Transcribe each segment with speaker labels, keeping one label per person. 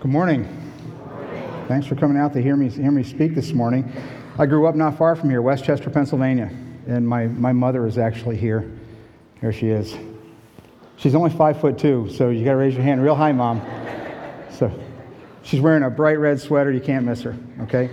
Speaker 1: Good morning. Thanks for coming out to hear me, hear me speak this morning. I grew up not far from here, West Chester, Pennsylvania, and my, my mother is actually here. Here she is. She's only five foot two, so you got to raise your hand real high, mom. So she's wearing a bright red sweater. You can't miss her. Okay.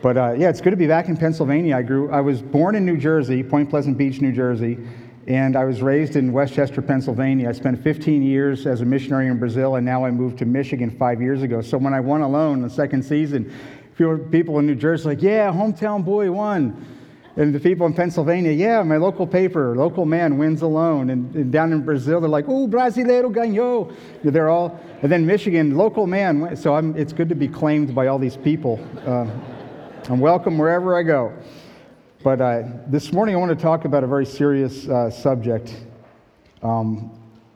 Speaker 1: But uh, yeah, it's good to be back in Pennsylvania. I grew. I was born in New Jersey, Point Pleasant Beach, New Jersey, and I was raised in West Chester, Pennsylvania. I spent 15 years as a missionary in Brazil, and now I moved to Michigan five years ago. So when I won alone the second season, people in New Jersey like, yeah, hometown boy won. And the people in Pennsylvania, yeah, my local paper, local man wins alone. And, and down in Brazil, they're like, oh, brasileiro ganhou. They're all, and then Michigan, local man. So I'm, it's good to be claimed by all these people. Uh, I'm welcome wherever I go. But uh, this morning, I want to talk about a very serious uh, subject. Um,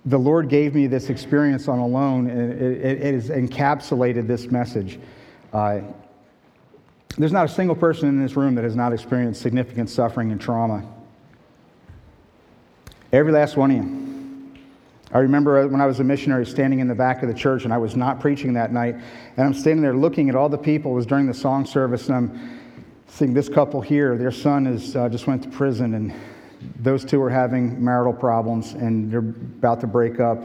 Speaker 1: the Lord gave me this experience on alone, and it, it, it has encapsulated this message. Uh, there's not a single person in this room that has not experienced significant suffering and trauma. Every last one of you. I remember when I was a missionary standing in the back of the church and I was not preaching that night. And I'm standing there looking at all the people. It was during the song service. And I'm seeing this couple here. Their son is, uh, just went to prison. And those two are having marital problems and they're about to break up.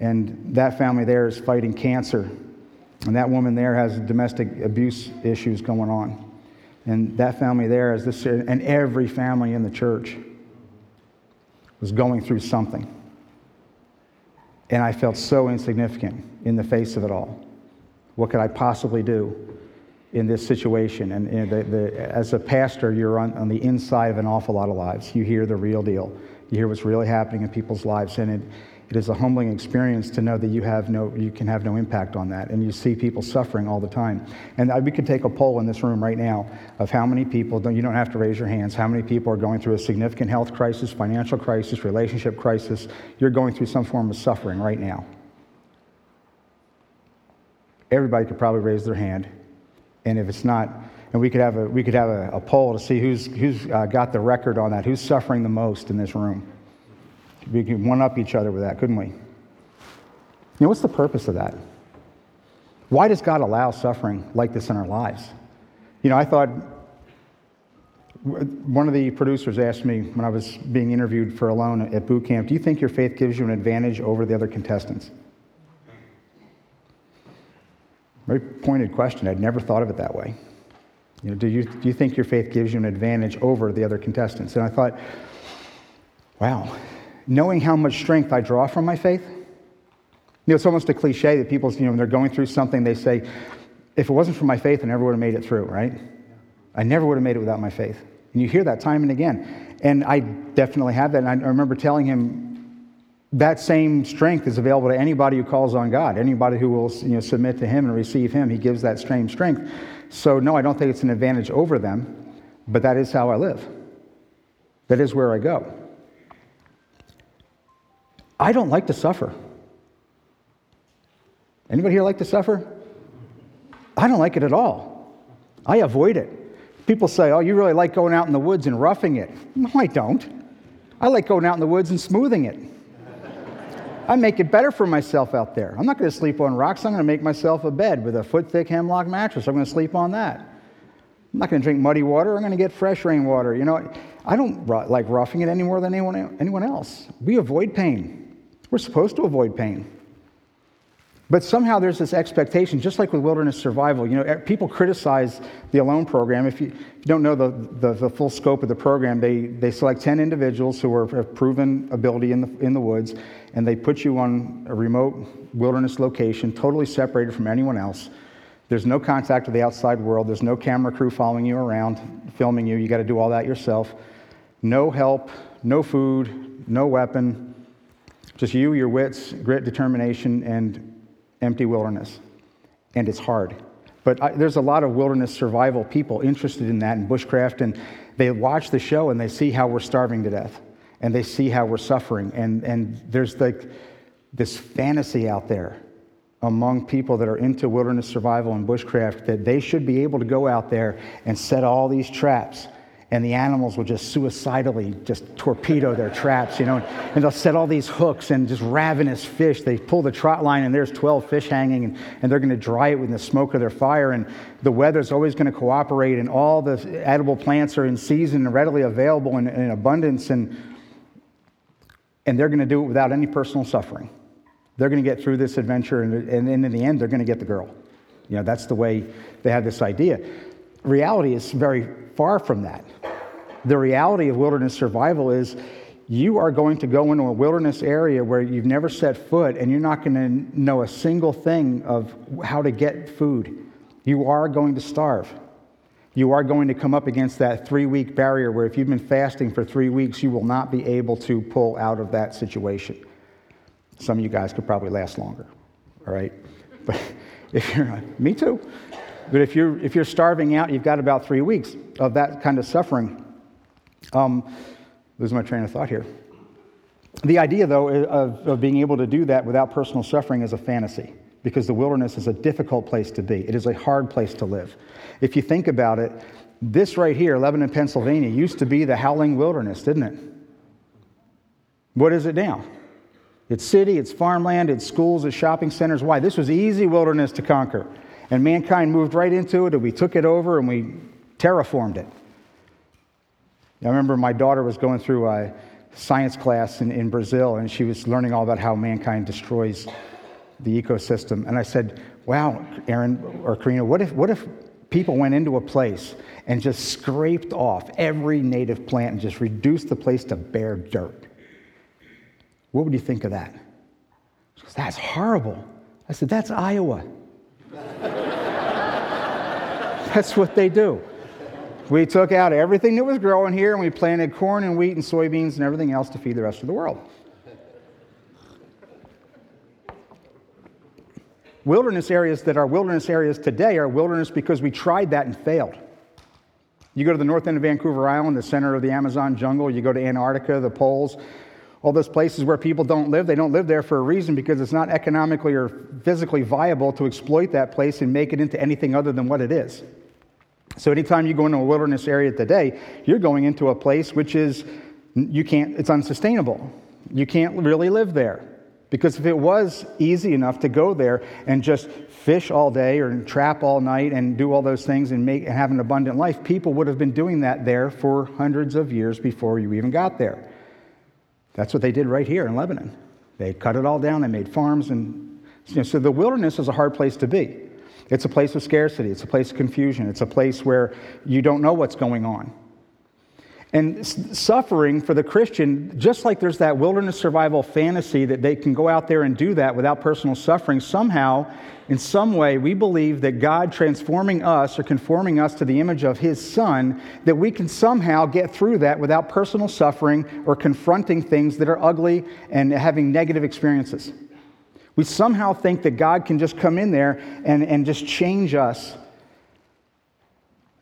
Speaker 1: And that family there is fighting cancer. And that woman there has domestic abuse issues going on. And that family there is this, and every family in the church was going through something. And I felt so insignificant in the face of it all. What could I possibly do in this situation? And, the, the, as a pastor, you're on, on the inside of an awful lot of lives. You hear the real deal, you hear what's really happening in people's lives. And it, it is a humbling experience to know that you, have no, you can have no impact on that. And you see people suffering all the time. And we could take a poll in this room right now of how many people, you don't have to raise your hands, how many people are going through a significant health crisis, financial crisis, relationship crisis. You're going through some form of suffering right now. Everybody could probably raise their hand. And if it's not, and we could have a, we could have a, a poll to see who's, who's uh, got the record on that, who's suffering the most in this room. We could one up each other with that, couldn't we? You know, what's the purpose of that? Why does God allow suffering like this in our lives? You know, I thought one of the producers asked me when I was being interviewed for Alone at boot camp, Do you think your faith gives you an advantage over the other contestants? Very pointed question. I'd never thought of it that way. You know, do, you, do you think your faith gives you an advantage over the other contestants? And I thought, wow, knowing how much strength I draw from my faith. You know, it's almost a cliche that people, you know, when they're going through something, they say, if it wasn't for my faith, I never would have made it through, right? I never would have made it without my faith. And you hear that time and again. And I definitely have that. And I remember telling him that same strength is available to anybody who calls on God, anybody who will you know, submit to Him and receive Him. He gives that same strength. So, no, I don't think it's an advantage over them, but that is how I live. That is where I go. I don't like to suffer. Anybody here like to suffer? I don't like it at all. I avoid it. People say, Oh, you really like going out in the woods and roughing it. No, I don't. I like going out in the woods and smoothing it. I make it better for myself out there. I'm not going to sleep on rocks. I'm going to make myself a bed with a foot thick hemlock mattress. I'm going to sleep on that. I'm not going to drink muddy water. I'm going to get fresh rainwater. You know, I don't like roughing it any more than anyone, anyone else. We avoid pain. We're supposed to avoid pain. But somehow there's this expectation, just like with wilderness survival. You know, people criticize the Alone program. If you, if you don't know the, the, the, full scope of the program, they, they select 10 individuals who are, have proven ability in the, in the woods, and they put you on a remote wilderness location, totally separated from anyone else. There's no contact with the outside world. There's no camera crew following you around, filming you. You got to do all that yourself. No help, no food, no weapon, just you, your wits, grit, determination, and empty wilderness. And it's hard. But I, there's a lot of wilderness survival people interested in that and bushcraft, and they watch the show and they see how we're starving to death, and they see how we're suffering. And, and there's like this fantasy out there among people that are into wilderness survival and bushcraft that they should be able to go out there and set all these traps and the animals will just suicidally just torpedo their traps, you know, and they'll set all these hooks and just ravenous fish. They pull the trot line and there's 12 fish hanging and, and they're going to dry it with the smoke of their fire and the weather's always going to cooperate and all the edible plants are in season and readily available in, in abundance and, and they're going to do it without any personal suffering. They're going to get through this adventure and, and in the end they're going to get the girl. You know, that's the way they had this idea. Reality is very far from that. The reality of wilderness survival is you are going to go into a wilderness area where you've never set foot and you're not going to know a single thing of how to get food. You are going to starve. You are going to come up against that three week barrier where if you've been fasting for three weeks, you will not be able to pull out of that situation. Some of you guys could probably last longer, all right? But if you're, me too. But if you're, if you're starving out, you've got about three weeks of that kind of suffering. Um, lose my train of thought here. The idea, though, of, of being able to do that without personal suffering is a fantasy because the wilderness is a difficult place to be. It is a hard place to live. If you think about it, this right here, Lebanon, Pennsylvania, used to be the howling wilderness, didn't it? What is it now? It's city, it's farmland, it's schools, it's shopping centers. Why? This was easy wilderness to conquer. And mankind moved right into it, and we took it over and we terraformed it. I remember my daughter was going through a science class in, in Brazil, and she was learning all about how mankind destroys the ecosystem. And I said, Wow, Aaron or Karina, what if, what if people went into a place and just scraped off every native plant and just reduced the place to bare dirt? What would you think of that? She goes, That's horrible. I said, That's Iowa. That's what they do. We took out everything that was growing here and we planted corn and wheat and soybeans and everything else to feed the rest of the world. Wilderness areas that are wilderness areas today are wilderness because we tried that and failed. You go to the north end of Vancouver Island, the center of the Amazon jungle, you go to Antarctica, the poles, all those places where people don't live, they don't live there for a reason because it's not economically or physically viable to exploit that place and make it into anything other than what it is. So anytime you go into a wilderness area today, you're going into a place which is you can't it's unsustainable. You can't really live there. Because if it was easy enough to go there and just fish all day or trap all night and do all those things and make and have an abundant life, people would have been doing that there for hundreds of years before you even got there. That's what they did right here in Lebanon. They cut it all down, they made farms and you know, so the wilderness is a hard place to be. It's a place of scarcity, it's a place of confusion, it's a place where you don't know what's going on. And suffering for the Christian, just like there's that wilderness survival fantasy that they can go out there and do that without personal suffering, somehow, in some way, we believe that God transforming us or conforming us to the image of His Son, that we can somehow get through that without personal suffering or confronting things that are ugly and having negative experiences. We somehow think that God can just come in there and, and just change us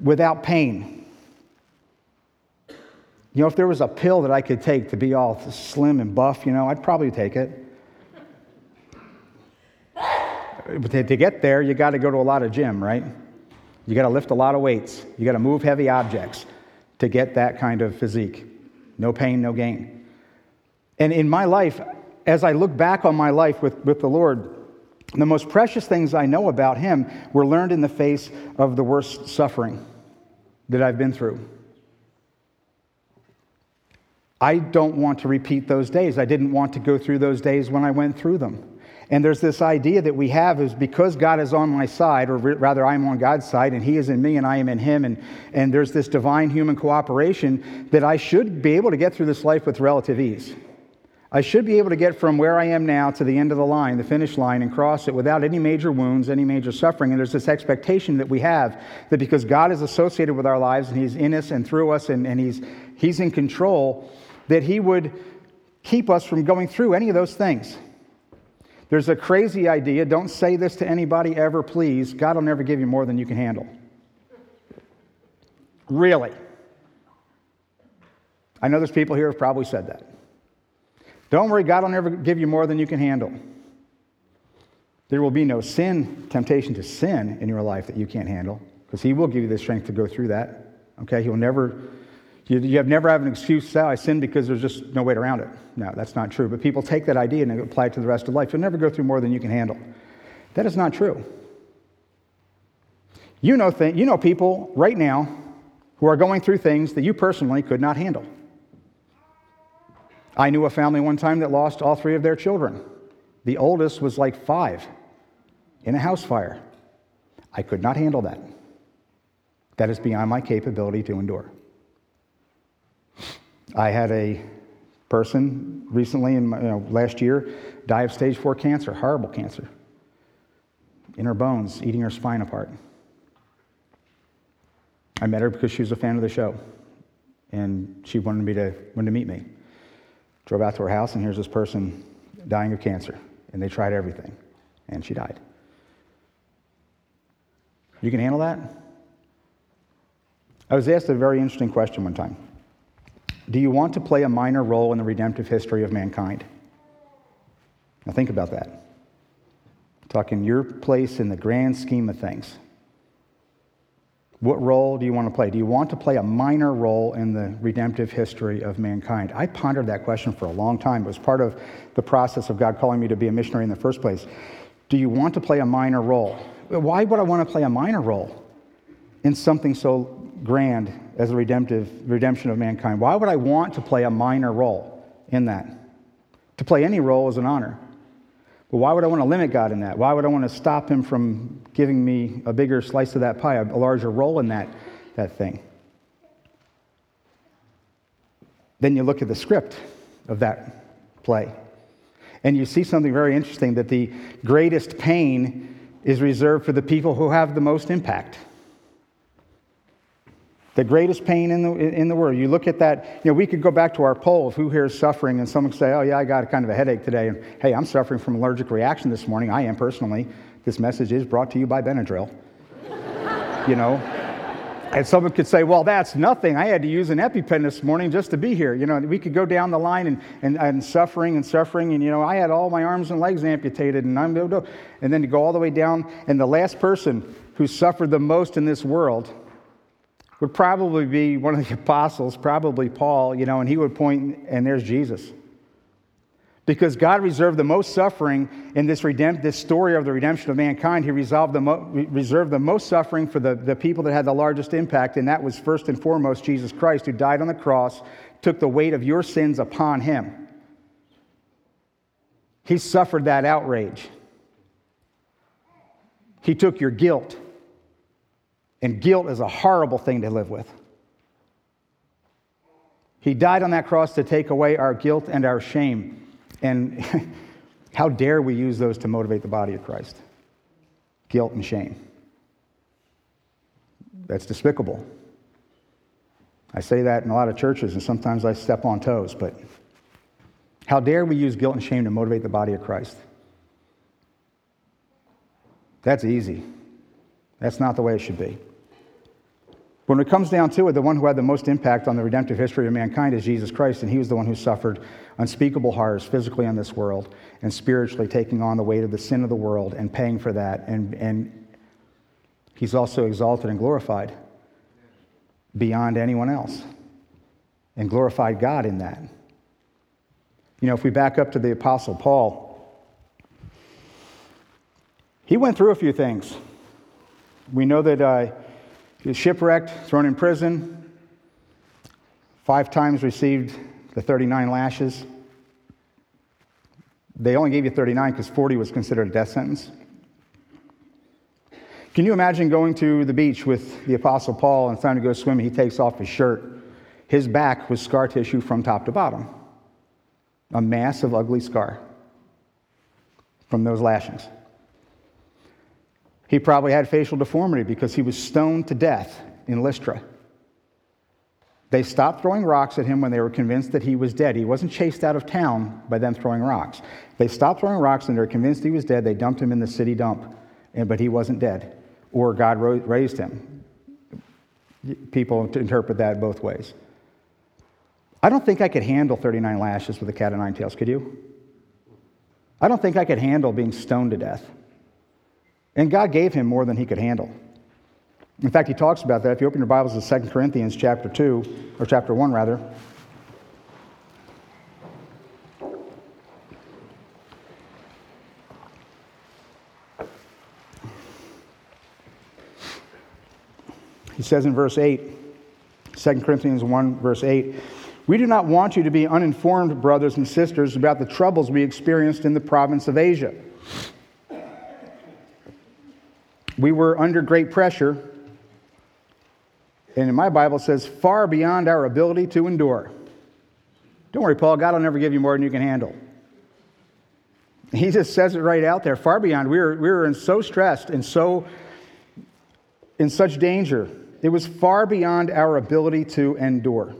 Speaker 1: without pain. You know, if there was a pill that I could take to be all slim and buff, you know, I'd probably take it. But to get there, you got to go to a lot of gym, right? You got to lift a lot of weights. You got to move heavy objects to get that kind of physique. No pain, no gain. And in my life, as I look back on my life with, with the Lord, the most precious things I know about Him were learned in the face of the worst suffering that I've been through. I don't want to repeat those days. I didn't want to go through those days when I went through them. And there's this idea that we have is because God is on my side, or rather, I'm on God's side, and He is in me, and I am in Him, and, and there's this divine human cooperation that I should be able to get through this life with relative ease. I should be able to get from where I am now to the end of the line, the finish line, and cross it without any major wounds, any major suffering. And there's this expectation that we have that because God is associated with our lives and He's in us and through us and, and he's, he's in control, that He would keep us from going through any of those things. There's a crazy idea. Don't say this to anybody ever, please. God will never give you more than you can handle. Really. I know there's people here who have probably said that. Don't worry, God will never give you more than you can handle. There will be no sin, temptation to sin in your life that you can't handle, because He will give you the strength to go through that. Okay? He'll never You, you have never have an excuse to say, oh, I sin because there's just no way around it. No, that's not true. But people take that idea and apply it to the rest of life. You'll never go through more than you can handle. That is not true. You know, th- you know people right now who are going through things that you personally could not handle. I knew a family one time that lost all three of their children. The oldest was like five in a house fire. I could not handle that. That is beyond my capability to endure. I had a person recently, in my, you know, last year, die of stage four cancer, horrible cancer, in her bones, eating her spine apart. I met her because she was a fan of the show, and she wanted me to wanted to meet me. Drove out to her house, and here's this person dying of cancer, and they tried everything, and she died. You can handle that? I was asked a very interesting question one time. Do you want to play a minor role in the redemptive history of mankind? Now, think about that. talking your place in the grand scheme of things. What role do you want to play? Do you want to play a minor role in the redemptive history of mankind? I pondered that question for a long time. It was part of the process of God calling me to be a missionary in the first place. Do you want to play a minor role? Why would I want to play a minor role in something so grand as the redemptive redemption of mankind. Why would I want to play a minor role in that? To play any role is an honor. But why would I want to limit God in that? Why would I want to stop him from giving me a bigger slice of that pie, a larger role in that, that thing? Then you look at the script of that play. And you see something very interesting that the greatest pain is reserved for the people who have the most impact. The greatest pain in the, in the world. You look at that, you know, we could go back to our poll of who here is suffering, and someone could say, Oh, yeah, I got kind of a headache today. And hey, I'm suffering from allergic reaction this morning. I am personally. This message is brought to you by Benadryl. you know? And someone could say, well, that's nothing. I had to use an EpiPen this morning just to be here. You know, we could go down the line and, and, and suffering and suffering. And, you know, I had all my arms and legs amputated. And, I'm, able to, and then to go all the way down. And the last person who suffered the most in this world would probably be one of the apostles, probably Paul, you know, and he would point, and there's Jesus. Because God reserved the most suffering in this, redempt, this story of the redemption of mankind. He the mo- reserved the most suffering for the, the people that had the largest impact, and that was first and foremost Jesus Christ, who died on the cross, took the weight of your sins upon him. He suffered that outrage. He took your guilt. And guilt is a horrible thing to live with. He died on that cross to take away our guilt and our shame. And how dare we use those to motivate the body of Christ? Guilt and shame. That's despicable. I say that in a lot of churches, and sometimes I step on toes, but how dare we use guilt and shame to motivate the body of Christ? That's easy. That's not the way it should be. When it comes down to it, the one who had the most impact on the redemptive history of mankind is Jesus Christ, and he was the one who suffered unspeakable horrors physically on this world and spiritually taking on the weight of the sin of the world and paying for that. And, and he's also exalted and glorified beyond anyone else and glorified God in that. You know, if we back up to the Apostle Paul, he went through a few things. We know that. Uh, he shipwrecked, thrown in prison, five times received the 39 lashes. They only gave you 39 because 40 was considered a death sentence. Can you imagine going to the beach with the Apostle Paul and time to go swimming? He takes off his shirt. His back was scar tissue from top to bottom, a massive, ugly scar from those lashings. He probably had facial deformity because he was stoned to death in Lystra. They stopped throwing rocks at him when they were convinced that he was dead. He wasn't chased out of town by them throwing rocks. They stopped throwing rocks and they were convinced he was dead. They dumped him in the city dump, but he wasn't dead, or God raised him. People interpret that both ways. I don't think I could handle 39 lashes with a cat of nine tails, could you? I don't think I could handle being stoned to death. And God gave him more than he could handle. In fact, he talks about that. If you open your Bibles to 2 Corinthians chapter 2, or chapter 1, rather. He says in verse 8, 2 Corinthians 1, verse 8, we do not want you to be uninformed, brothers and sisters, about the troubles we experienced in the province of Asia. We were under great pressure, and in my Bible says, far beyond our ability to endure. Don't worry, Paul, God will never give you more than you can handle. He just says it right out there, far beyond. We were, we were in so stressed and so in such danger. It was far beyond our ability to endure.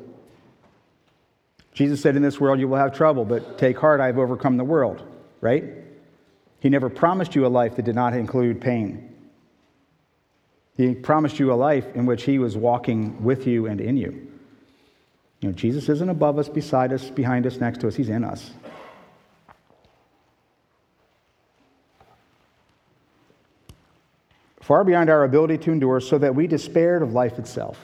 Speaker 1: Jesus said, In this world you will have trouble, but take heart, I have overcome the world, right? He never promised you a life that did not include pain. He promised you a life in which He was walking with you and in you. You know, Jesus isn't above us, beside us, behind us, next to us. He's in us. Far beyond our ability to endure, so that we despaired of life itself.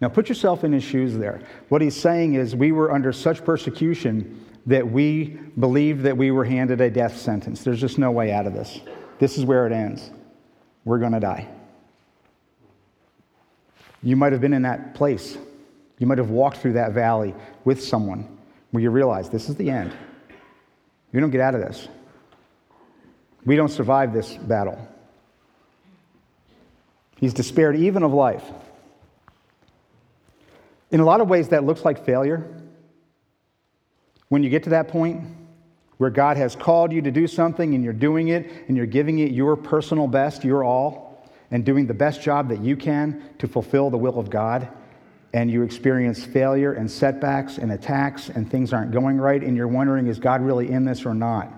Speaker 1: Now, put yourself in his shoes there. What he's saying is, we were under such persecution that we believed that we were handed a death sentence. There's just no way out of this. This is where it ends. We're going to die. You might have been in that place. You might have walked through that valley with someone where you realize this is the end. You don't get out of this. We don't survive this battle. He's despaired even of life. In a lot of ways, that looks like failure. When you get to that point where God has called you to do something and you're doing it and you're giving it your personal best, your all, and doing the best job that you can to fulfill the will of God, and you experience failure and setbacks and attacks and things aren't going right, and you're wondering, is God really in this or not?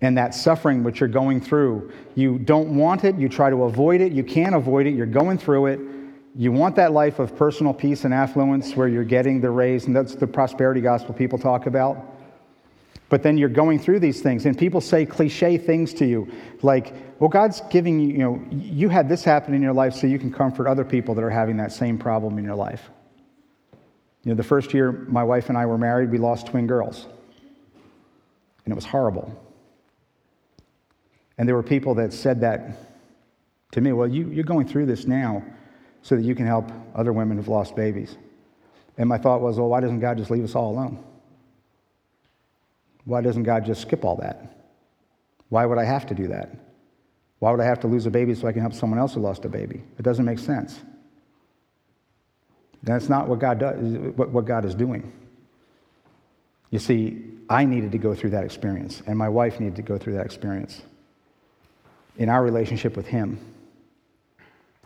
Speaker 1: And that suffering which you're going through, you don't want it, you try to avoid it, you can't avoid it, you're going through it, you want that life of personal peace and affluence where you're getting the raise, and that's the prosperity gospel people talk about. But then you're going through these things, and people say cliche things to you like, well, God's giving you, you know, you had this happen in your life so you can comfort other people that are having that same problem in your life. You know, the first year my wife and I were married, we lost twin girls, and it was horrible. And there were people that said that to me, well, you, you're going through this now so that you can help other women who've lost babies. And my thought was, well, why doesn't God just leave us all alone? Why doesn't God just skip all that? Why would I have to do that? Why would I have to lose a baby so I can help someone else who lost a baby? It doesn't make sense. That's not what God does, what God is doing. You see, I needed to go through that experience, and my wife needed to go through that experience in our relationship with Him.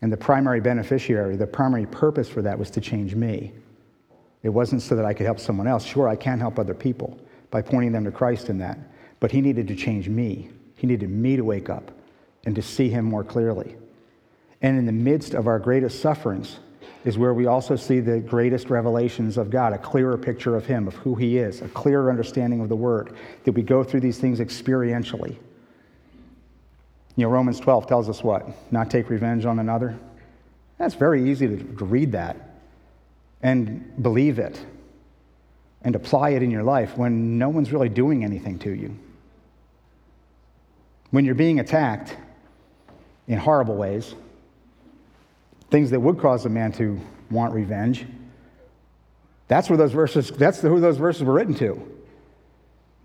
Speaker 1: And the primary beneficiary, the primary purpose for that was to change me. It wasn't so that I could help someone else. Sure, I can help other people by pointing them to Christ in that. But he needed to change me. He needed me to wake up and to see him more clearly. And in the midst of our greatest sufferings is where we also see the greatest revelations of God, a clearer picture of him, of who he is, a clearer understanding of the word, that we go through these things experientially. You know, Romans 12 tells us what? Not take revenge on another. That's very easy to, read that and believe it and apply it in your life when no one's really doing anything to you. When you're being attacked in horrible ways, things that would cause a man to want revenge, that's where those verses, that's who those verses were written to.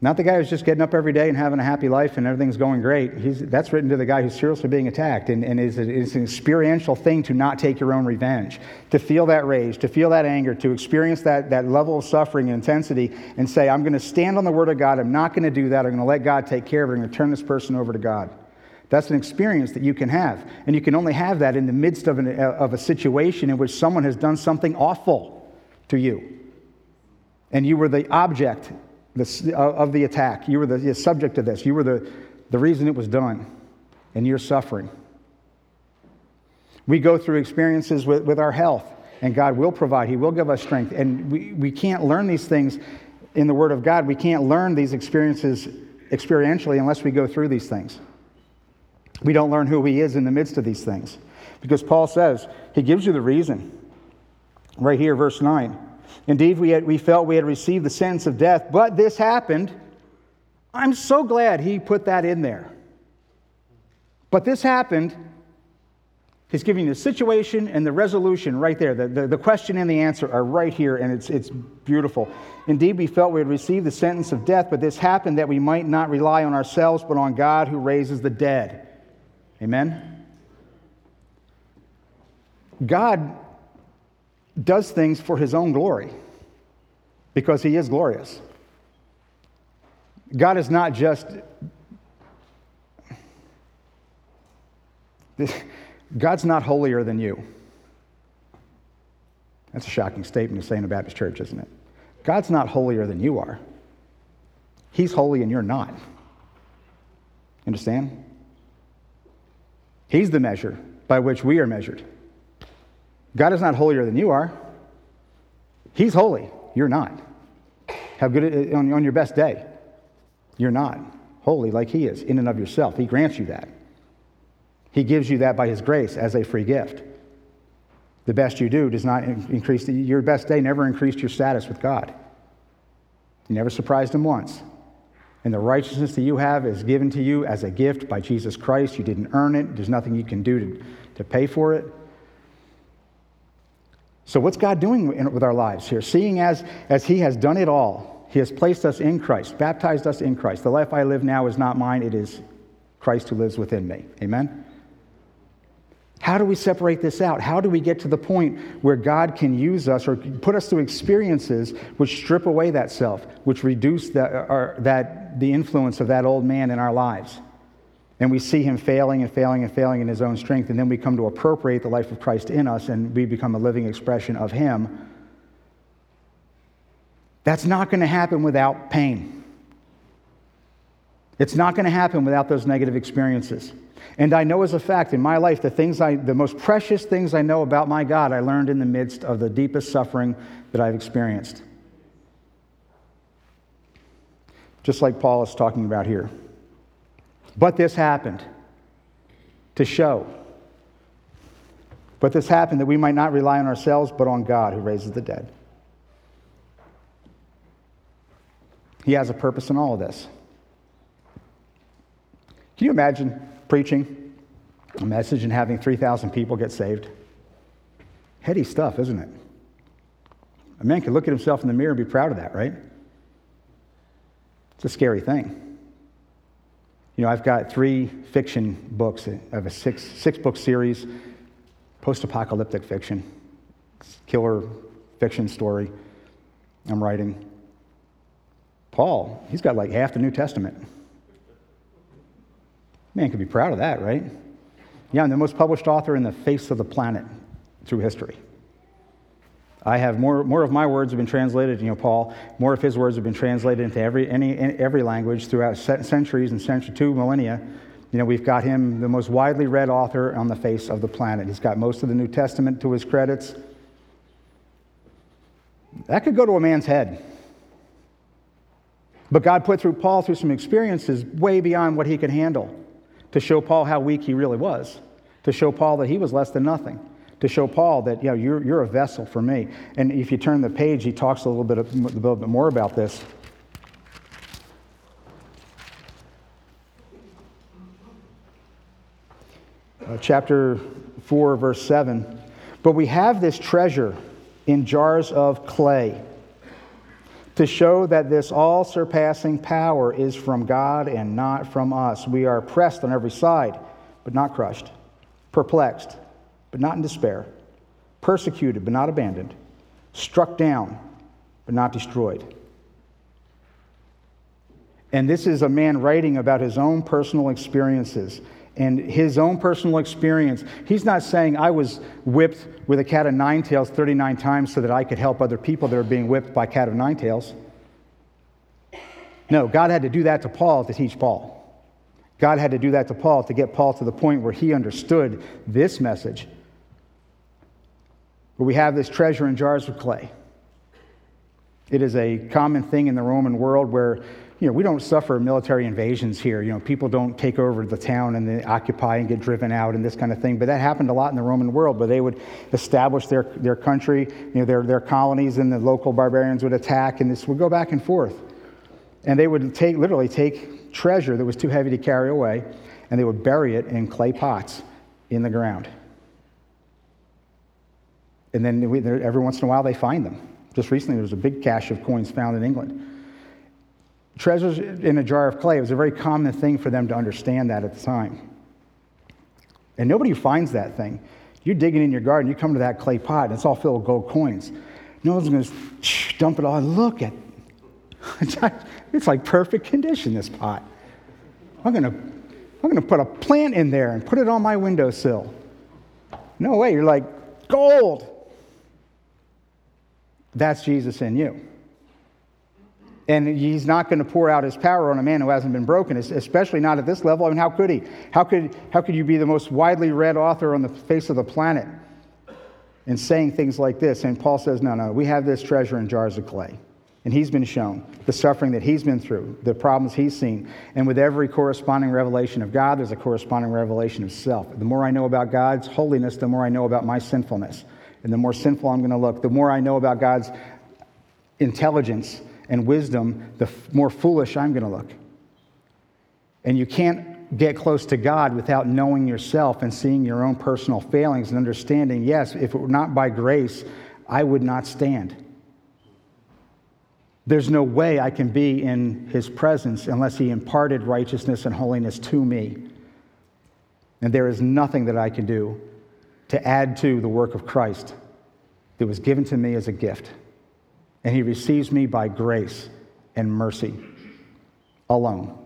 Speaker 1: Not the guy who's just getting up every day and having a happy life and everything's going great. He's, that's written to the guy who's seriously being attacked. And, and it's, it's an experiential thing to not take your own revenge, to feel that rage, to feel that anger, to experience that, that level of suffering and intensity and say, I'm going to stand on the Word of God. I'm not going to do that. I'm going to let God take care of it. I'm going to turn this person over to God. That's an experience that you can have. And you can only have that in the midst of, an, of a situation in which someone has done something awful to you. And you were the object the, of the attack. You were the, the subject of this. You were the, the reason it was done, and you're suffering. We go through experiences with, with our health, and God will provide. He will give us strength. And we, we can't learn these things in the Word of God. We can't learn these experiences experientially unless we go through these things. We don't learn who he is in the midst of these things. Because Paul says, he gives you the reason. Right here, verse 9. Indeed, we, had, we felt we had received the sentence of death, but this happened. I'm so glad he put that in there. But this happened. He's giving the situation and the resolution right there. The, the, the, question and the answer are right here, and it's, it's beautiful. Indeed, we felt we had received the sentence of death, but this happened that we might not rely on ourselves, but on God who raises the dead. Amen? God does things for his own glory because he is glorious. God is not just. God's not holier than you. That's a shocking statement to say in a Baptist church, isn't it? God's not holier than you are. He's holy and you're not. Understand? He's the measure by which we are measured. God is not holier than you are. He's holy. You're not. Have good uh, on, on your best day. You're not holy like He is in and of yourself. He grants you that. He gives you that by His grace as a free gift. The best you do does not increase, your best day never increased your status with God. You never surprised Him once. And the righteousness that you have is given to you as a gift by Jesus Christ. You didn't earn it, there's nothing you can do to, to pay for it. So, what's God doing with our lives here? Seeing as, as He has done it all, He has placed us in Christ, baptized us in Christ. The life I live now is not mine, it is Christ who lives within me. Amen? How do we separate this out? How do we get to the point where God can use us or put us through experiences which strip away that self, which reduce the, that, the influence of that old man in our lives? And we see him failing and failing and failing in his own strength, and then we come to appropriate the life of Christ in us and we become a living expression of him. That's not going to happen without pain. It's not going to happen without those negative experiences. And I know as a fact in my life, the things I, the most precious things I know about my God, I learned in the midst of the deepest suffering that I've experienced. Just like Paul is talking about here. But this happened to show. But this happened that we might not rely on ourselves, but on God who raises the dead. He has a purpose in all of this. Can you imagine preaching a message and having 3,000 people get saved? Heady stuff, isn't it? A man can look at himself in the mirror and be proud of that, right? It's a scary thing. You know, I've got three fiction books. Have a six, six book series, post apocalyptic fiction, killer fiction story I'm writing. Paul, he's got like half the New Testament. Man could be proud of that, right? Yeah, I'm the most published author in the face of the planet through history. I have more, more of my words have been translated, you know, Paul, more of his words have been translated into every, any, every language throughout centuries and century, two millennia. You know, we've got him the most widely read author on the face of the planet. He's got most of the New Testament to his credits. That could go to a man's head. But God put through Paul through some experiences way beyond what he could handle to show Paul how weak he really was, to show Paul that he was less than nothing to show Paul that, you know, you're, you're a vessel for me. And if you turn the page, he talks a little bit, a little bit more about this. Uh, chapter 4, verse 7. But we have this treasure in jars of clay to show that this all surpassing power is from God and not from us. We are pressed on every side, but not crushed, perplexed but not in despair, persecuted, but not abandoned, struck down, but not destroyed. And this is a man writing about his own personal experiences. And his own personal experience, he's not saying, I was whipped with a cat of nine tails 39 times so that I could help other people that are being whipped by cat of nine tails. No, God had to do that to Paul to teach Paul. God had to do that to Paul to get Paul to the point where he understood this message but we have this treasure in jars of clay. It is a common thing in the Roman world where, you know, we don't suffer military invasions here. You know, people don't take over the town and they occupy and get driven out and this kind of thing. But that happened a lot in the Roman world, where they would establish their, their country, you know, their, their colonies, and the local barbarians would attack, and this would go back and forth. And they would take, literally take treasure that was too heavy to carry away, and they would bury it in clay pots in the ground. And then we, every once in a while they find them. Just recently, there was a big cache of coins found in England. Treasures in a jar of clay, was a very common thing for them to understand that at the time. And nobody finds that thing. You're digging in your garden, you come to that clay pot, and it's all filled with gold coins. No one's going to dump it all. Look at it's like perfect condition, this pot. I'm going to I'm going to put a plant in there and put it on my windowsill. No way. You're like, gold. That's Jesus in you. And he's not going to pour out his power on a man who hasn't been broken, especially not at this level. I mean, how could he? How could, how could you be the most widely read author on the face of the planet and saying things like this? And Paul says, no, no, we have this treasure in jars of clay. And he's been shown the suffering that he's been through, the problems he's seen. And with every corresponding revelation of God, there's a corresponding revelation of self. The more I know about God's holiness, the more I know about my sinfulness. And the more sinful I'm going to look, the more I know about God's intelligence and wisdom, the more foolish I'm going to look. And you can't get close to God without knowing yourself and seeing your own personal failings and understanding, yes, if it were not by grace, I would not stand. There's no way I can be in his presence unless he imparted righteousness and holiness to me. And there is nothing that I can do to add to the work of Christ that was given to me as a gift and he receives me by grace and mercy alone.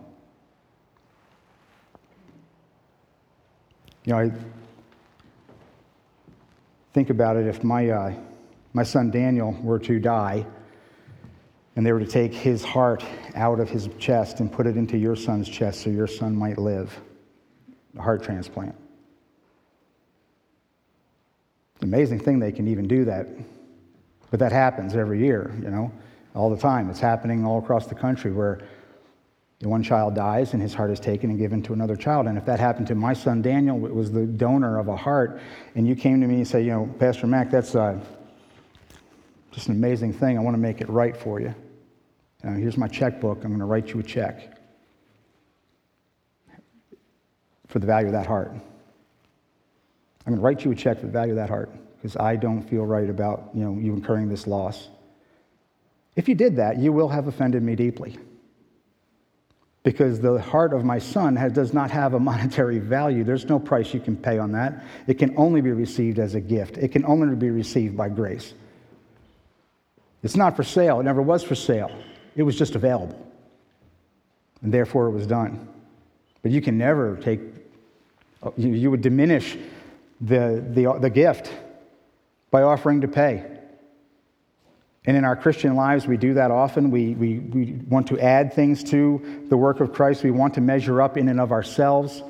Speaker 1: You know, I think about it if my, uh, my son Daniel were to die and they were to take his heart out of his chest and put it into your son's chest so your son might live, a heart transplant. Amazing thing they can even do that but that happens every year, you know, all the time. It's happening all across the country where one child dies and his heart is taken and given to another child. And if that happened to my son Daniel, was the donor of a heart, and you came to me and say, you know, Pastor Mac, that's uh, just an amazing thing. I want to make it right for you. Here's my checkbook. I'm going to write you a check for the value of that heart. I'm going to write you a check for the value of that heart because I don't feel right about you, know, you incurring this loss. If you did that, you will have offended me deeply. Because the heart of my son has, does not have a monetary value. There's no price you can pay on that. It can only be received as a gift, it can only be received by grace. It's not for sale, it never was for sale. It was just available. And therefore, it was done. But you can never take, you, you would diminish the, the, the gift by offering to pay. And in our Christian lives, we do that often. We, we, we want to add things to the work of Christ. We want to measure up in and of ourselves.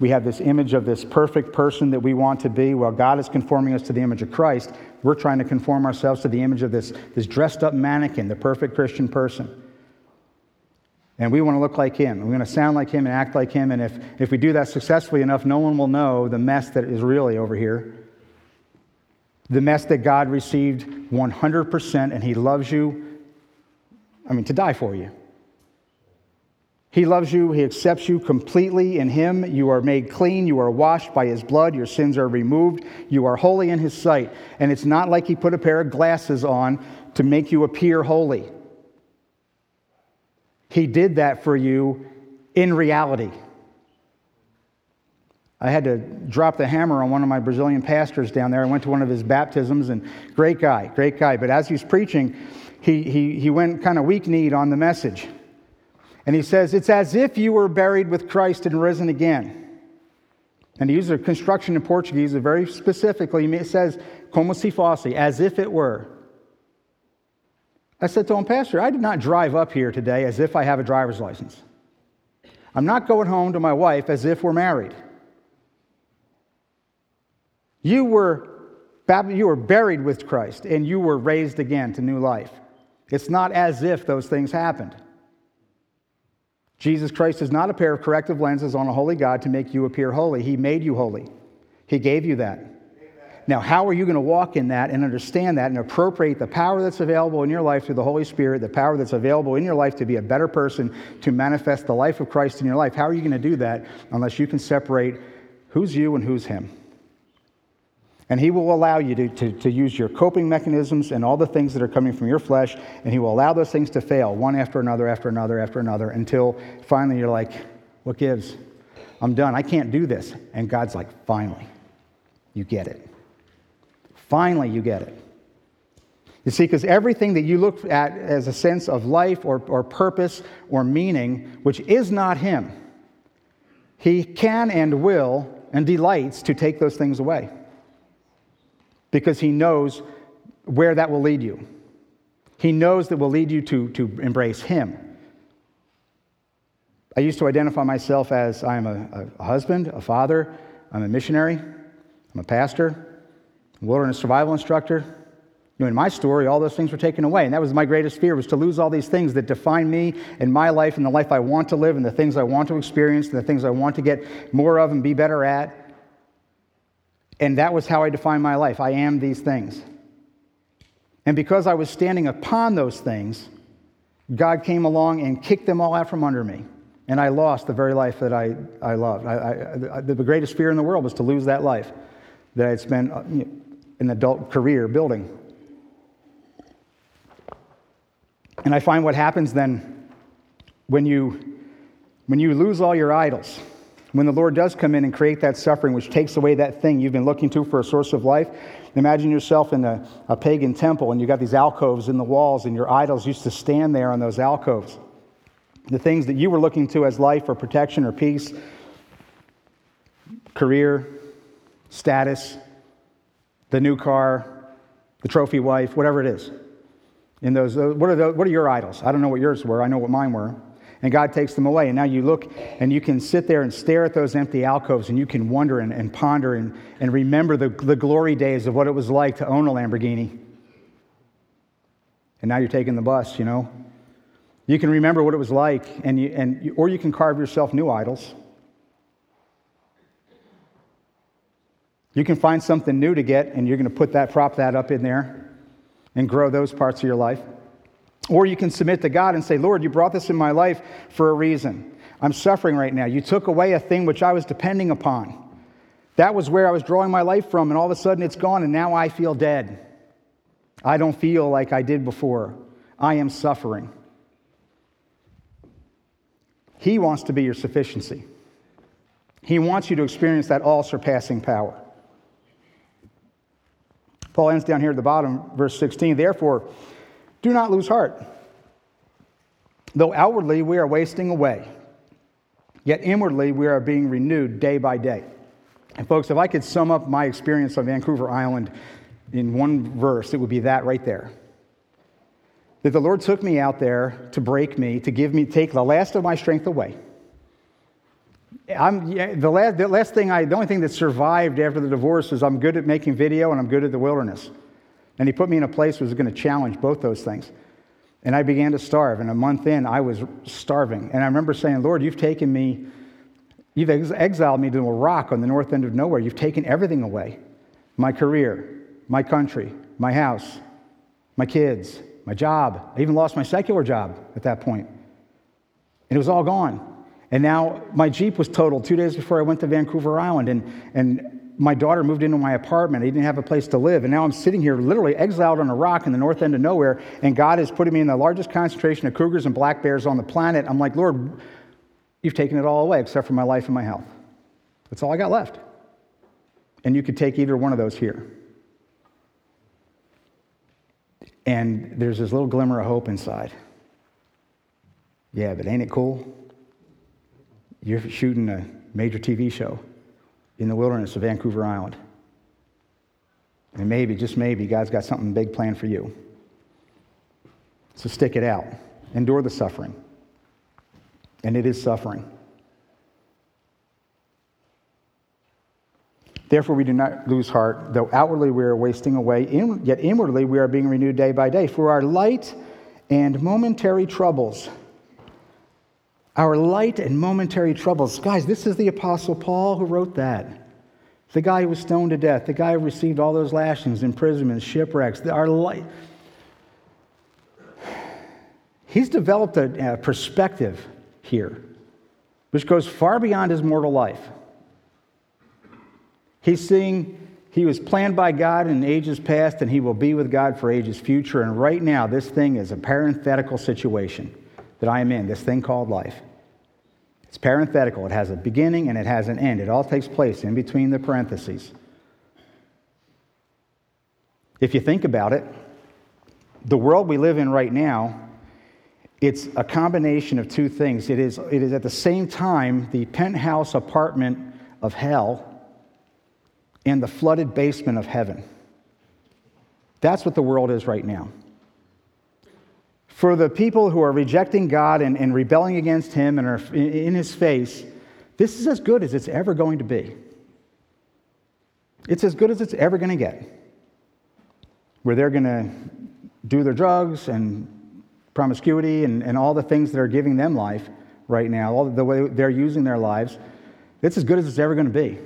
Speaker 1: We have this image of this perfect person that we want to be. While God is conforming us to the image of Christ, we're trying to conform ourselves to the image of this, this dressed up mannequin, the perfect Christian person. And we want to look like him. We're going to sound like him and act like him. And if, if we do that successfully enough, no one will know the mess that is really over here the mess that God received 100%, and He loves you, I mean, to die for you. He loves you. He accepts you completely in Him. You are made clean. You are washed by His blood. Your sins are removed. You are holy in His sight. And it's not like He put a pair of glasses on to make you appear holy. He did that for you in reality. I had to drop the hammer on one of my Brazilian pastors down there. I went to one of his baptisms, and great guy, great guy. But as he's preaching, he, he, he went kind of weak kneed on the message. And he says, It's as if you were buried with Christ and risen again. And he uses a construction in Portuguese very specifically. Says, como se fosse, as if it were. I said to him, Pastor, I did not drive up here today as if I have a driver's license. I'm not going home to my wife as if we're married. You were, you were buried with Christ and you were raised again to new life. It's not as if those things happened. Jesus Christ is not a pair of corrective lenses on a holy God to make you appear holy. He made you holy, He gave you that. Now, how are you going to walk in that and understand that and appropriate the power that's available in your life through the Holy Spirit, the power that's available in your life to be a better person, to manifest the life of Christ in your life? How are you going to do that unless you can separate who's you and who's Him? And He will allow you to, to, to, use your coping mechanisms and all the things that are coming from your flesh, and He will allow those things to fail one after another, after another, after another, until finally you're like, what gives? I'm done. I can't do this. And God's like, finally, you get it. Finally, you get it. You see, because everything that you look at as a sense of life or, or purpose or meaning, which is not Him, He can and will and delights to take those things away because He knows where that will lead you. He knows that will lead you to, to embrace Him. I used to identify myself as I'm a, a husband, a father, I'm a missionary, I'm a pastor wilderness survival instructor. You know, in my story, all those things were taken away. And that was my greatest fear, was to lose all these things that define me and my life and the life I want to live and the things I want to experience and the things I want to get more of and be better at. And that was how I defined my life. I am these things. And because I was standing upon those things, God came along and kicked them all out from under me. And I lost the very life that I, I loved. I, I, the greatest fear in the world was to lose that life that I'd spent uh, an adult career building. And I find what happens then when you, when you lose all your idols, when the Lord does come in and create that suffering, which takes away that thing you've been looking to for a source of life. Imagine yourself in a, a pagan temple and you've got these alcoves in the walls, and your idols used to stand there on those alcoves. The things that you were looking to as life or protection or peace, career, status, the new car, the trophy wife, whatever it is. In those, what are, the, what are your idols? I don't know what yours were. I know what mine were. And God takes them away. And now you look and you can sit there and stare at those empty alcoves and you can wonder and, and ponder and, and remember the, the glory days of what it was like to own a Lamborghini. And now you're taking the bus, you know. You can remember what it was like, and you, and, or you can carve yourself new idols. You can find something new to get, and you're going to put that, prop that up in there and grow those parts of your life. Or you can submit to God and say, Lord, you brought this in my life for a reason. I'm suffering right now. You took away a thing which I was depending upon. That was where I was drawing my life from, and all of a sudden it's gone, and now I feel dead. I don't feel like I did before. I am suffering. He wants to be your sufficiency. He wants you to experience that all surpassing power. Paul ends down here at the bottom, verse 16. Therefore, do not lose heart. Though outwardly we are wasting away, yet inwardly we are being renewed day by day. And, folks, if I could sum up my experience on Vancouver Island in one verse, it would be that right there. That the Lord took me out there to break me, to give me, take the last of my strength away I'm, the, last, the last thing I, the only thing that survived after the divorce is I'm good at making video and I'm good at the wilderness. And he put me in a place where was going to challenge both those things. And I began to starve. And a month in, I was starving. And I remember saying, Lord, you've taken me, you've exiled me to a rock on the north end of nowhere. You've taken everything away my career, my country, my house, my kids, my job. I even lost my secular job at that point. And it was all gone. And now my Jeep was totaled two days before I went to Vancouver Island. And, and my daughter moved into my apartment. I didn't have a place to live. And now I'm sitting here literally exiled on a rock in the north end of nowhere. And God is putting me in the largest concentration of cougars and black bears on the planet. I'm like, Lord, you've taken it all away except for my life and my health. That's all I got left. And you could take either one of those here. And there's this little glimmer of hope inside. Yeah, but ain't it cool? You're shooting a major TV show in the wilderness of Vancouver Island. And maybe, just maybe, God's got something big planned for you. So stick it out. Endure the suffering. And it is suffering. Therefore, we do not lose heart, though outwardly we are wasting away, yet inwardly we are being renewed day by day. For our light and momentary troubles Our light and momentary troubles. Guys, this is the Apostle Paul who wrote that. The guy who was stoned to death, the guy who received all those lashings, imprisonments, shipwrecks. Our light. He's developed a, a perspective here which goes far beyond his mortal life. He's seeing he was planned by God in ages past, and he will be with God for ages future. And right now, this thing is a parenthetical situation that I am in, this thing called life. It's parenthetical. It has a beginning and it has an end. It all takes place in between the parentheses. If you think about it, the world we live in right now, it's a combination of two things. It is, it is at the same time the penthouse apartment of hell and the flooded basement of heaven. That's what the world is right now. For the people who are rejecting God and, and rebelling against Him and are in His face, this is as good as it's ever going to be. It's as good as it's ever going to get. Where they're going to do their drugs and promiscuity and, and all the things that are giving them life right now, all the way they're using their lives, it's as good as it's ever going to be.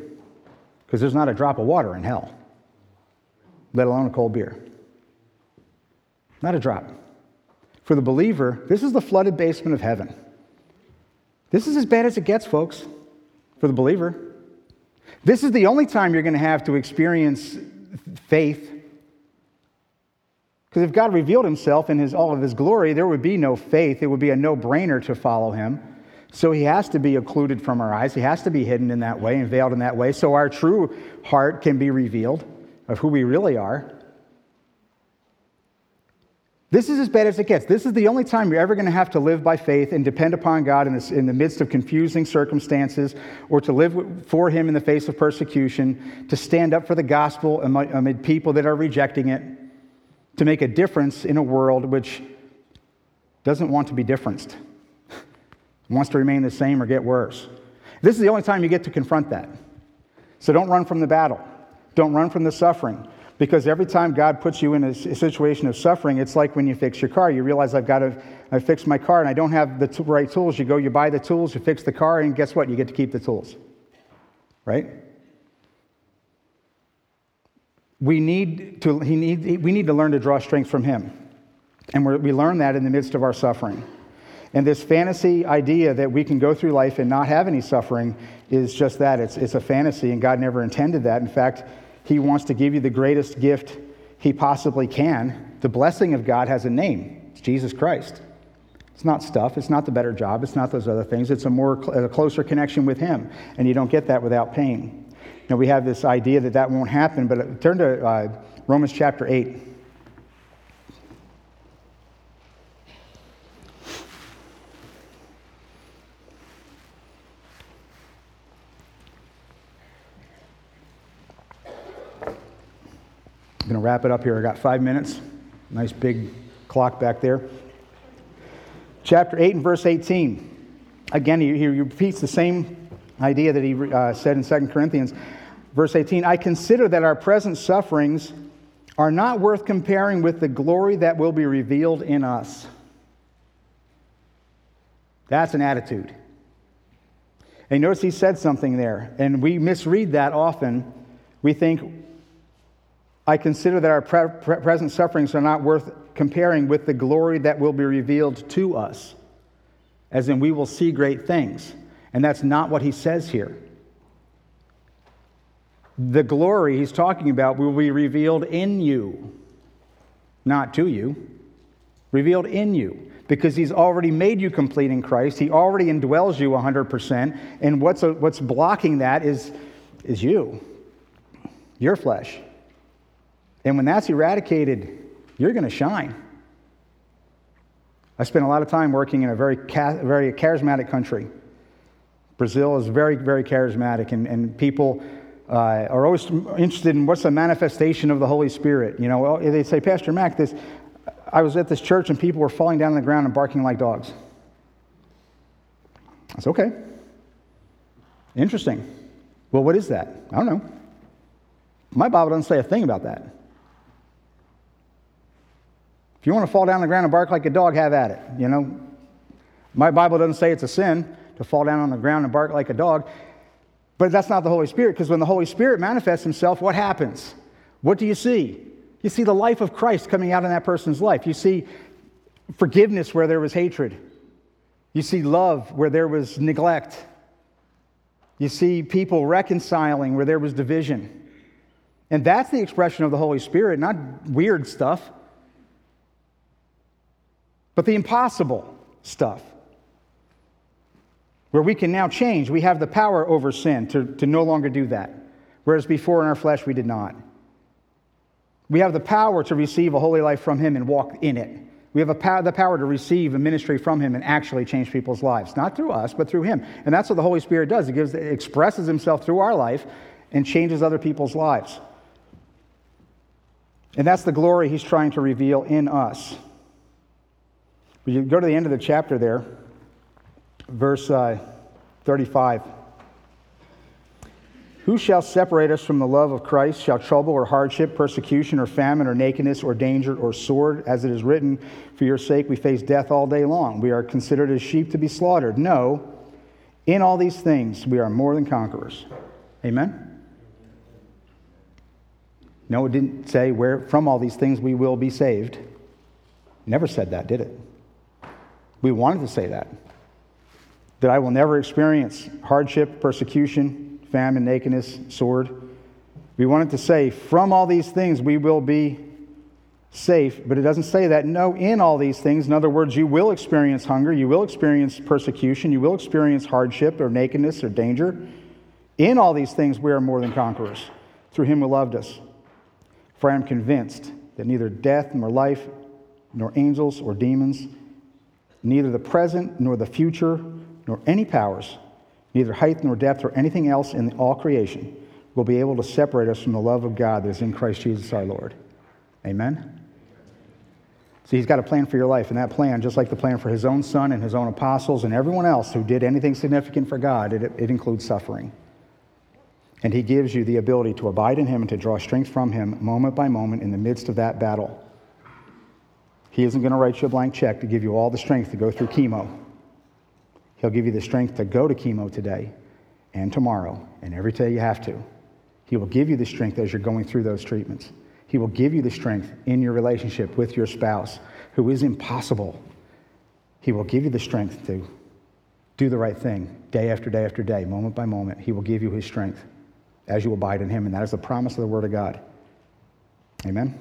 Speaker 1: Because there's not a drop of water in hell, let alone a cold beer. Not a drop. For the believer, this is the flooded basement of heaven. This is as bad as it gets, folks, for the believer. This is the only time you're going to have to experience faith. Because if God revealed himself in his, all of his glory, there would be no faith. It would be a no brainer to follow him. So he has to be occluded from our eyes. He has to be hidden in that way and veiled in that way so our true heart can be revealed of who we really are. This is as bad as it gets. This is the only time you're ever going to have to live by faith and depend upon God in, this, in the midst of confusing circumstances or to live for Him in the face of persecution, to stand up for the gospel amid people that are rejecting it, to make a difference in a world which doesn't want to be differenced wants to remain the same or get worse. This is the only time you get to confront that. So don't run from the battle. Don't run from the suffering. Because every time God puts you in a situation of suffering, it's like when you fix your car. You realize I've got to I fix my car and I don't have the right tools. You go, you buy the tools, you fix the car, and guess what? You get to keep the tools. Right? We need to, he need, we need to learn to draw strength from Him. And we learn that in the midst of our suffering. And this fantasy idea that we can go through life and not have any suffering is just that it's, it's a fantasy, and God never intended that. In fact, He wants to give you the greatest gift He possibly can. The blessing of God has a name it's Jesus Christ. It's not stuff, it's not the better job, it's not those other things. It's a more a closer connection with Him, and you don't get that without pain. Now, we have this idea that that won't happen, but turn to uh, Romans chapter 8. Going to wrap it up here. I got five minutes. Nice big clock back there. Chapter 8 and verse 18. Again, he, he repeats the same idea that he uh, said in 2 Corinthians. Verse 18 I consider that our present sufferings are not worth comparing with the glory that will be revealed in us. That's an attitude. And notice he said something there, and we misread that often. We think I consider that our pre- pre- present sufferings are not worth comparing with the glory that will be revealed to us, as in we will see great things. And that's not what he says here. The glory he's talking about will be revealed in you, not to you, revealed in you. Because he's already made you complete in Christ. He already indwells you 100%. And what's, a, what's blocking that is, is you, your flesh. And when that's eradicated, you're going to shine. I spent a lot of time working in a very, very charismatic country. Brazil is very, very charismatic, and, and people uh, are always interested in what's the manifestation of the Holy Spirit. You know, they say, Pastor Mac, this, I was at this church and people were falling down on the ground and barking like dogs. That's okay. Interesting. Well, what is that? I don't know. My Bible doesn't say a thing about that. If you want to fall down on the ground and bark like a dog, have at it. You know, My Bible doesn't say it's a sin to fall down on the ground and bark like a dog, but that's not the Holy Spirit because when the Holy Spirit manifests himself, what happens? What do you see? You see the life of Christ coming out in that person's life. You see forgiveness where there was hatred. You see love where there was neglect. You see people reconciling where there was division. And that's the expression of the Holy Spirit, not weird stuff, but the impossible stuff. Where we can now change. We have the power over sin to, to no longer do that. Whereas before in our flesh, we did not. We have the power to receive a holy life from Him and walk in it. We have the power to receive a ministry from Him and actually change people's lives, not through us, but through Him. And that's what the Holy Spirit does. It, gives, expresses Himself through our life and changes other people's lives. And that's the glory He's trying to reveal in us. When you go to the end of the chapter there, verse uh, 35. Who shall separate us from the love of Christ? Shall trouble or hardship, persecution or famine or nakedness or danger or sword? As it is written, For your sake we face death all day long. We are considered as sheep to be slaughtered. No, in all these things we are more than conquerors. Amen? No, it didn't say where from all these things we will be saved. Never said that, did it? We wanted to say that. That I will never experience hardship, persecution, famine, nakedness, sword. We wanted to say, from all these things we will be safe, but it doesn't say that. No, in all these things, in other words, you will experience hunger, you will experience persecution, you will experience hardship or nakedness or danger. In all these things, we are more than conquerors through him who loved us. For I am convinced that neither death nor life, nor angels or demons, neither the present nor the future, nor any powers, neither height nor depth or anything else in all creation will be able to separate us from the love of God that is in Christ Jesus our Lord. Amen? See, he's got a plan for your life, and that plan, just like the plan for his own son and his own apostles and everyone else who did anything significant for God, it, it includes suffering. And he gives you the ability to abide in him and to draw strength from him moment by moment in the midst of that battle. He isn't going to write you a blank check to give you all the strength to go through chemo. He'll give you the strength to go to chemo today and tomorrow and every day you have to. He will give you the strength as you're going through those treatments. He will give you the strength in your relationship with your spouse, who is impossible. He will give you the strength to do the right thing day after day after day, moment by moment. He will give you his strength as you abide in him. And that is the promise of the Word of God. Amen.